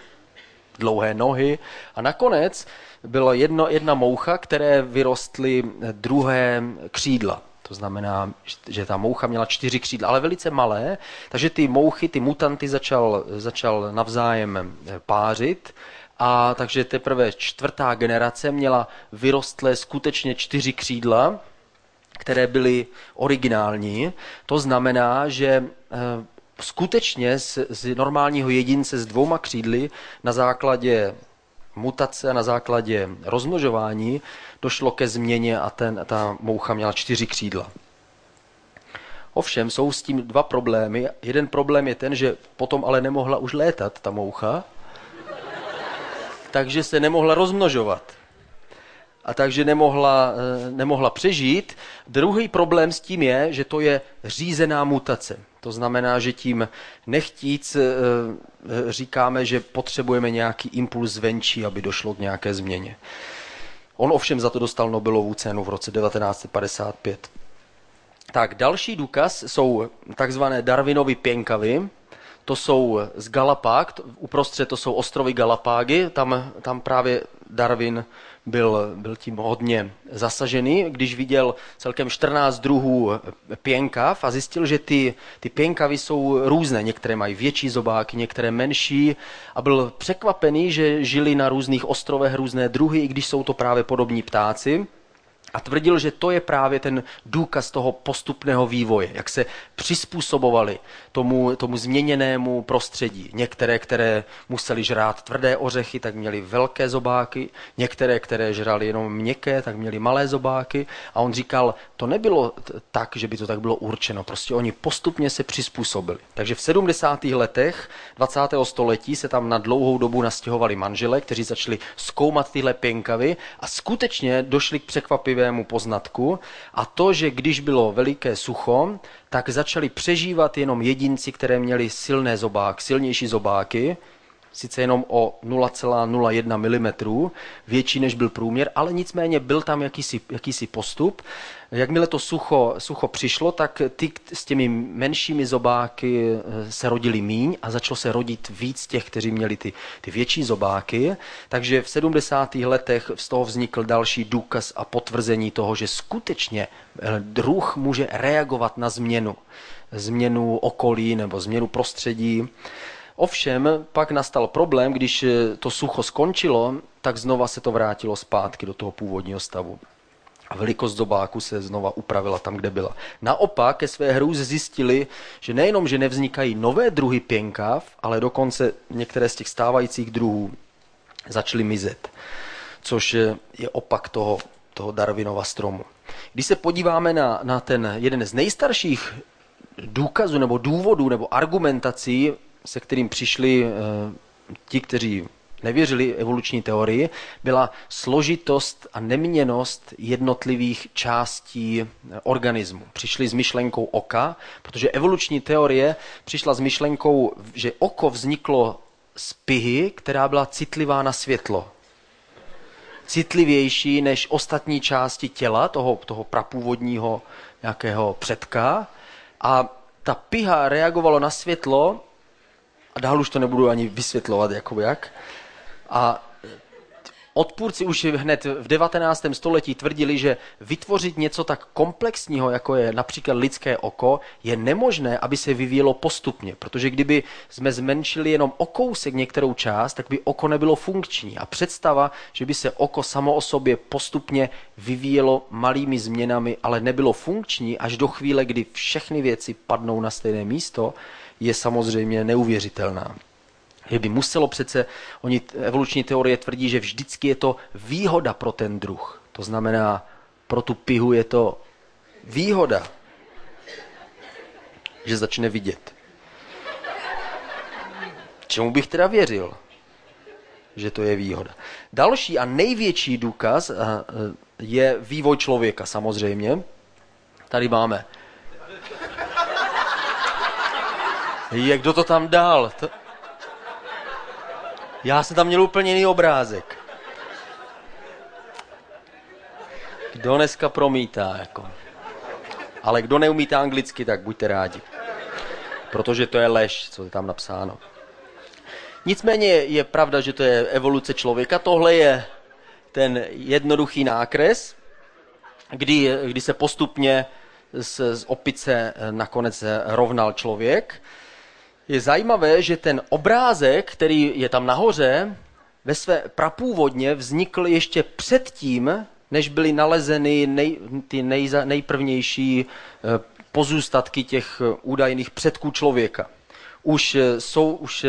dlouhé nohy a nakonec byla jedno, jedna moucha, které vyrostly druhé křídla. To znamená, že ta moucha měla čtyři křídla, ale velice malé, takže ty mouchy, ty mutanty začal, začal navzájem pářit a takže teprve čtvrtá generace měla vyrostlé skutečně čtyři křídla které byly originální. To znamená, že eh, skutečně z, z normálního jedince s dvouma křídly na základě mutace a na základě rozmnožování došlo ke změně a ten, ta moucha měla čtyři křídla. Ovšem jsou s tím dva problémy. Jeden problém je ten, že potom ale nemohla už létat ta moucha, takže se nemohla rozmnožovat a takže nemohla, eh, nemohla přežít. Druhý problém s tím je, že to je řízená mutace. To znamená, že tím nechtíc eh, eh, říkáme, že potřebujeme nějaký impuls zvenčí, aby došlo k nějaké změně. On ovšem za to dostal Nobelovu cenu v roce 1955. Tak další důkaz jsou takzvané Darwinovy pěnkavy. To jsou z Galapág, uprostřed to jsou ostrovy Galapágy, tam, tam právě Darwin byl, byl tím hodně zasažený, když viděl celkem 14 druhů pěnkav a zjistil, že ty, ty pěnkavy jsou různé. Některé mají větší zobáky, některé menší. A byl překvapený, že žili na různých ostrovech různé druhy, i když jsou to právě podobní ptáci a tvrdil, že to je právě ten důkaz toho postupného vývoje, jak se přizpůsobovali tomu, tomu změněnému prostředí. Některé, které museli žrát tvrdé ořechy, tak měli velké zobáky, některé, které žrali jenom měkké, tak měli malé zobáky. A on říkal, to nebylo tak, že by to tak bylo určeno, prostě oni postupně se přizpůsobili. Takže v 70. letech 20. století se tam na dlouhou dobu nastěhovali manžele, kteří začali zkoumat tyhle pěnkavy a skutečně došli k překvapivé překvapivému poznatku a to, že když bylo veliké sucho, tak začali přežívat jenom jedinci, které měli silné zobák, silnější zobáky, sice jenom o 0,01 mm, větší než byl průměr, ale nicméně byl tam jakýsi, jakýsi postup. Jakmile to sucho, sucho přišlo, tak ty s těmi menšími zobáky eh, se rodili míň a začalo se rodit víc těch, kteří měli ty, ty větší zobáky. Takže v 70. letech z toho vznikl další důkaz a potvrzení toho, že skutečně eh, druh může reagovat na změnu. Změnu okolí nebo změnu prostředí. Ovšem pak nastal problém, když eh, to sucho skončilo, tak znova se to vrátilo zpátky do toho původního stavu. A velikost zobáku se znova upravila tam, kde byla. Naopak ke své hrůze zjistili, že nejenom, že nevznikají nové druhy pěnkav, ale dokonce některé z těch stávajících druhů začaly mizet. Což je opak toho, toho Darwinova stromu. Když se podíváme na, na ten jeden z nejstarších důkazů nebo důvodů nebo argumentací se kterým přišli eh, ti, kteří nevěřili evoluční teorii, byla složitost a neměnost jednotlivých částí eh, organismu. Přišli s myšlenkou oka, protože evoluční teorie přišla s myšlenkou, že oko vzniklo z pyhy, která byla citlivá na světlo. Citlivější než ostatní části těla, toho, toho prapůvodního nějakého předka. A ta pyha reagovalo na světlo dál už to nebudu ani vysvětlovat, jako jak. A odpůrci už hned v 19. století tvrdili, že vytvořit něco tak komplexního, jako je například lidské oko, je nemožné, aby se vyvíjelo postupně, protože kdyby jsme zmenšili jenom o kousek některou část, tak by oko nebylo funkční. A představa, že by se oko samo o sobě postupně vyvíjelo malými změnami, ale nebylo funkční až do chvíle, kdy všechny věci padnou na stejné místo, je samozřejmě neuvěřitelná. Že by muselo přece, oni evoluční teorie tvrdí, že vždycky je to výhoda pro ten druh. To znamená, pro tu pihu je to výhoda, že začne vidět. čemu bych teda věřil, že to je výhoda. Další a největší důkaz je vývoj člověka samozřejmě. Tady máme. Je, kdo to tam dal? To... Já jsem tam měl úplně jiný obrázek. Kdo dneska promítá, jako. Ale kdo neumíte anglicky, tak buďte rádi. Protože to je lež, co je tam napsáno. Nicméně je pravda, že to je evoluce člověka. Tohle je ten jednoduchý nákres, kdy, kdy se postupně z, z opice nakonec rovnal člověk. Je zajímavé, že ten obrázek, který je tam nahoře, ve své prapůvodně vznikl ještě předtím, než byly nalezeny nej, ty nej, nejprvnější eh, pozůstatky těch eh, údajných předků člověka. Už eh, jsou, už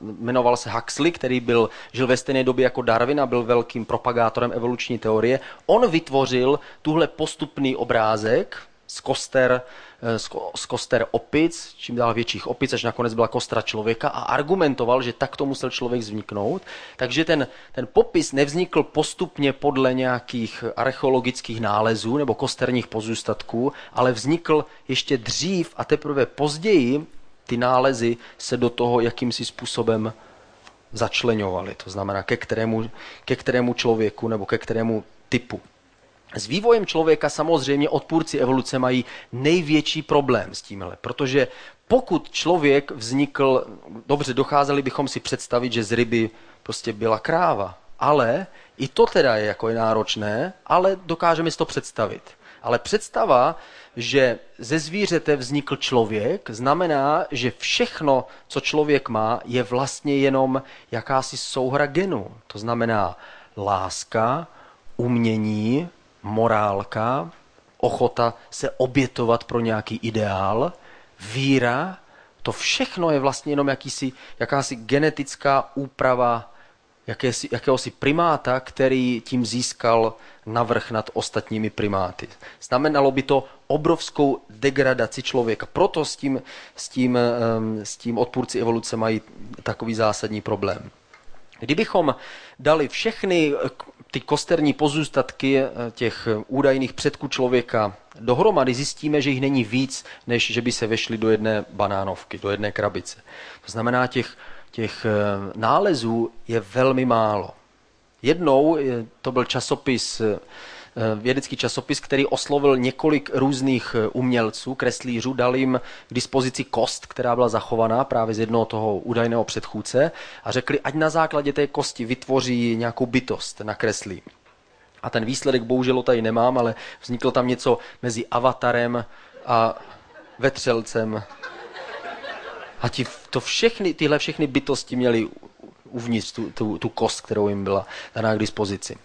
jmenoval se Huxley, který byl, žil ve stejné době jako Darwin a byl velkým propagátorem evoluční teorie. On vytvořil tuhle postupný obrázek z koster Eh, z koster opic, čím dál větších opic, až nakonec byla kostra člověka a argumentoval, že takto musel člověk vzniknout. Takže ten, ten popis nevznikl postupně podle nějakých archeologických nálezů nebo kosterních pozůstatků, ale vznikl ještě dřív a teprve později ty nálezy se do toho jakýmsi způsobem začlenovaly. To znamená, ke kterému, ke kterému člověku nebo ke kterému typu. S vývojem člověka samozřejmě odpůrci evoluce mají největší problém s tímhle, protože pokud člověk vznikl, dobře, docházeli bychom si představit, že z ryby prostě byla kráva, ale i to teda je jako je náročné, ale dokážeme si to představit. Ale představa, že ze zvířete vznikl člověk, znamená, že všechno, co člověk má, je vlastně jenom jakási souhra genů. To znamená láska, umění, morálka, ochota se obětovat pro nějaký ideál, víra, to všechno je vlastně jenom jakýsi, jakási genetická úprava jakési, jakéhosi primáta, který tím získal navrh nad ostatními primáty. Znamenalo by to obrovskou degradaci člověka. Proto s tím, s tím, s tím odpůrci evoluce mají takový zásadní problém. Kdybychom dali všechny ty kosterní pozůstatky eh, těch údajných předků člověka dohromady zjistíme, že jich není víc, než že by se vešly do jedné banánovky, do jedné krabice. To znamená, těch, těch eh, nálezů je velmi málo. Jednou to byl časopis eh, Eh, vědecký časopis, který oslovil několik různých eh, umělců, kreslířů, dal jim k dispozici kost, která byla zachovaná právě z jednoho toho údajného předchůdce a řekli, ať na základě té kosti vytvoří nějakou bytost, nakreslí. A ten výsledek bohužel tady nemám, ale vzniklo tam něco mezi avatarem a vetřelcem. A ti, to všechny, tyhle všechny bytosti měly uvnitř tu, tu, tu kost, kterou jim byla daná k dispozici.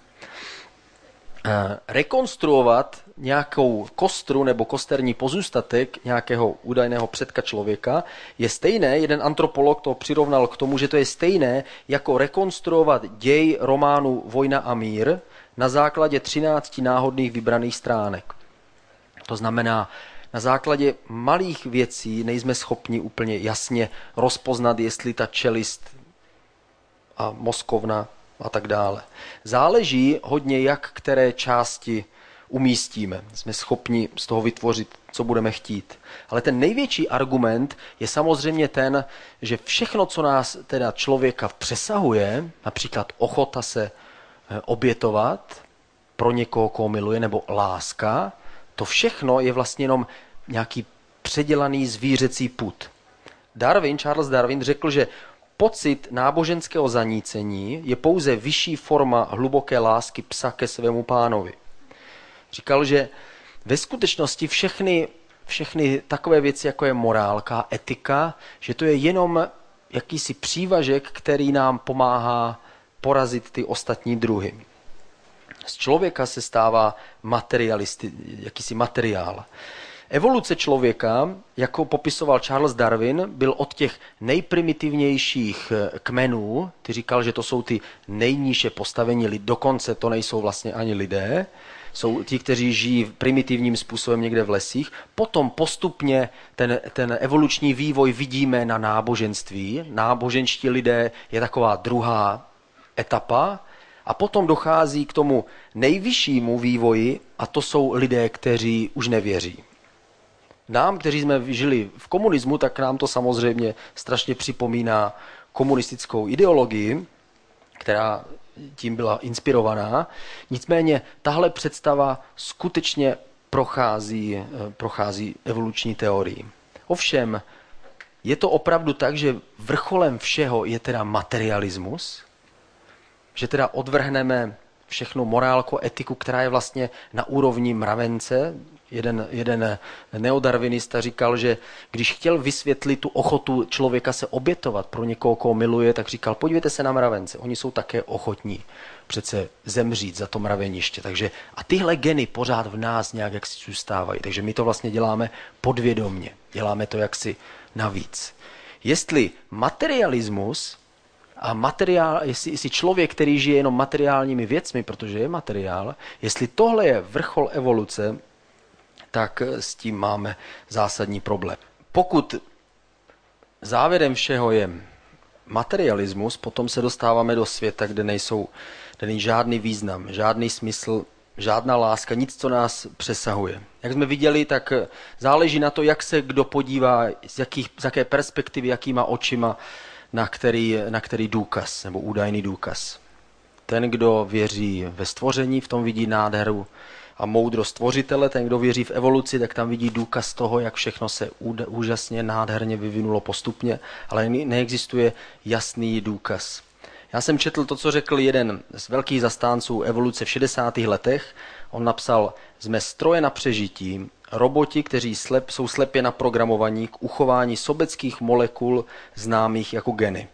Eh, rekonstruovat nějakou kostru nebo kosterní pozůstatek nějakého údajného předka člověka je stejné, jeden antropolog to přirovnal k tomu, že to je stejné, jako rekonstruovat děj románu Vojna a mír na základě 13 náhodných vybraných stránek. To znamená, na základě malých věcí nejsme schopni úplně jasně rozpoznat, jestli ta čelist a moskovna a tak dále. Záleží hodně, jak které části umístíme. Jsme schopni z toho vytvořit, co budeme chtít. Ale ten největší argument je samozřejmě ten, že všechno, co nás teda člověka přesahuje, například ochota se eh, obětovat pro někoho, koho miluje, nebo láska, to všechno je vlastně jenom nějaký předělaný zvířecí put. Darwin, Charles Darwin řekl, že Pocit náboženského zanícení je pouze vyšší forma hluboké lásky psa ke svému pánovi. Říkal, že ve skutečnosti všechny, všechny takové věci, jako je morálka, etika, že to je jenom jakýsi přívažek, který nám pomáhá porazit ty ostatní druhy. Z člověka se stává materialisty, jakýsi materiál. Evoluce člověka, jako popisoval Charles Darwin, byl od těch nejprimitivnějších eh, kmenů, ty říkal, že to jsou ty nejníže postavení lid, dokonce to nejsou vlastně ani lidé, jsou ti, kteří žijí primitivním způsobem někde v lesích. Potom postupně ten, ten evoluční vývoj vidíme na náboženství. Náboženští lidé je taková druhá etapa. A potom dochází k tomu nejvyššímu vývoji a to jsou lidé, kteří už nevěří. Nám, kteří jsme žili v komunismu, tak nám to samozřejmě strašně připomíná komunistickou ideologii, která tím byla inspirovaná. Nicméně tahle představa skutečně prochází, eh, prochází evoluční teorií. Ovšem, je to opravdu tak, že vrcholem všeho je teda materialismus, že teda odvrhneme všechnu morálku, etiku, která je vlastně na úrovni mravence, jeden, jeden neodarvinista říkal, že když chtěl vysvětlit tu ochotu člověka se obětovat pro někoho, koho miluje, tak říkal, podívejte se na mravence, oni jsou také ochotní přece zemřít za to mraveniště. Takže, a tyhle geny pořád v nás nějak jaksi zůstávají. Takže my to vlastně děláme podvědomně. Děláme to jaksi navíc. Jestli materialismus a materiál, jestli, jestli člověk, který žije jenom materiálními věcmi, protože je materiál, jestli tohle je vrchol evoluce, tak s tím máme zásadní problém. Pokud závěrem všeho je materialismus, potom se dostáváme do světa, kde nejsou, kde není žádný význam, žádný smysl, žádná láska, nic, co nás přesahuje. Jak jsme viděli, tak záleží na to, jak se kdo podívá, z, jakých, z jaké perspektivy, jakýma očima, na který, na který důkaz nebo údajný důkaz. Ten, kdo věří ve stvoření, v tom vidí nádheru a moudrost stvořitele. Ten, kdo věří v evoluci, tak tam vidí důkaz toho, jak všechno se úžasně, nádherně vyvinulo postupně, ale neexistuje jasný důkaz. Já jsem četl to, co řekl jeden z velkých zastánců evoluce v 60. letech. On napsal, jsme stroje na přežití, roboti, kteří slep, jsou slepě naprogramovaní k uchování sobeckých molekul známých jako geny.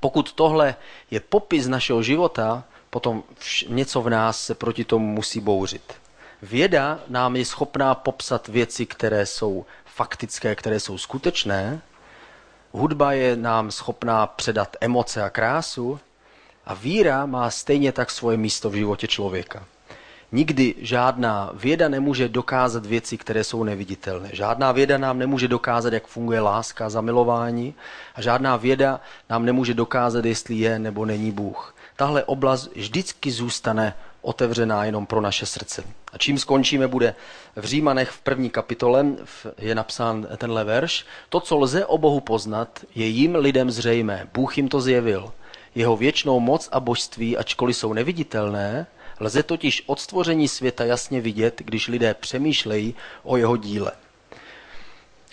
Pokud tohle je popis našeho života, potom něco v nás se proti tomu musí bouřit. Věda nám je schopná popsat věci, které jsou faktické, které jsou skutečné. Hudba je nám schopná předat emoce a krásu. A víra má stejně tak svoje místo v životě člověka. Nikdy žádná věda nemůže dokázat věci, které jsou neviditelné. Žádná věda nám nemůže dokázat, jak funguje láska zamilování. A žádná věda nám nemůže dokázat, jestli je nebo není Bůh tahle oblast vždycky zůstane otevřená jenom pro naše srdce. A čím skončíme, bude v Římanech v první kapitole je napsán tenhle verš. To, co lze o Bohu poznat, je jim lidem zřejmé. Bůh jim to zjevil. Jeho věčnou moc a božství, ačkoliv jsou neviditelné, lze totiž od stvoření světa jasně vidět, když lidé přemýšlejí o jeho díle.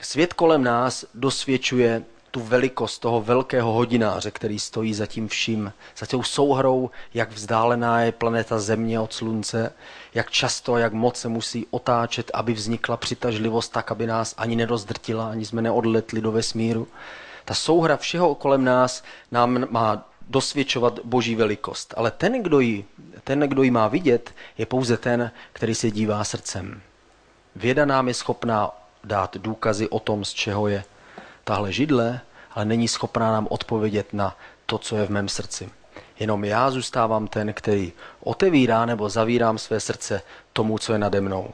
Svět kolem nás dosvědčuje tu velikost toho velkého hodináře, který stojí za tím vším, za tou souhrou, jak vzdálená je planeta Země od Slunce, jak často jak moc se musí otáčet, aby vznikla přitažlivost tak, aby nás ani nedozdrtila, ani jsme neodletli do vesmíru. Ta souhra všeho kolem nás nám má dosvědčovat boží velikost. Ale ten, kdo ji, ten, kdo ji má vidět, je pouze ten, který se dívá srdcem. Věda nám je schopná dát důkazy o tom, z čeho je tahle židle, ale není schopná nám odpovědět na to, co je v mém srdci. Jenom já zůstávám ten, který otevírá nebo zavírám své srdce tomu, co je nade mnou.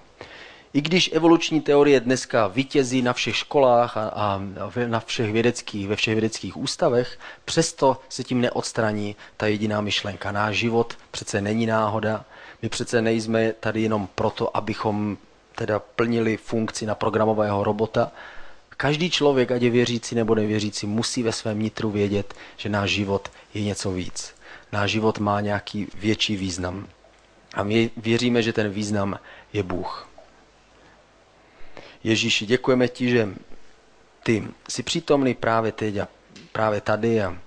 I když evoluční teorie dneska vítězí na všech školách a, a na všech vědeckých, ve všech vědeckých ústavech, přesto se tím neodstraní ta jediná myšlenka. Náš život přece není náhoda, my přece nejsme tady jenom proto, abychom teda plnili funkci na programového robota, Každý člověk, ať je věřící nebo nevěřící, musí ve svém nitru vědět, že náš život je něco víc. Náš život má nějaký větší význam. A my věříme, že ten význam je Bůh. Ježíši, děkujeme ti, že ty jsi přítomný právě teď a právě tady a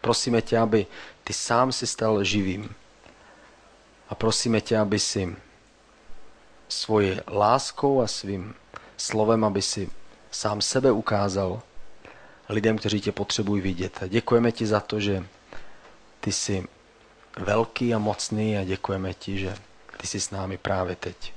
prosíme tě, aby ty sám si stal živým. A prosíme tě, aby si svoji láskou a svým slovem, aby si sám sebe ukázal lidem, kteří tě potřebují vidět. A děkujeme ti za to, že ty jsi velký a mocný a děkujeme ti, že ty jsi s námi právě teď.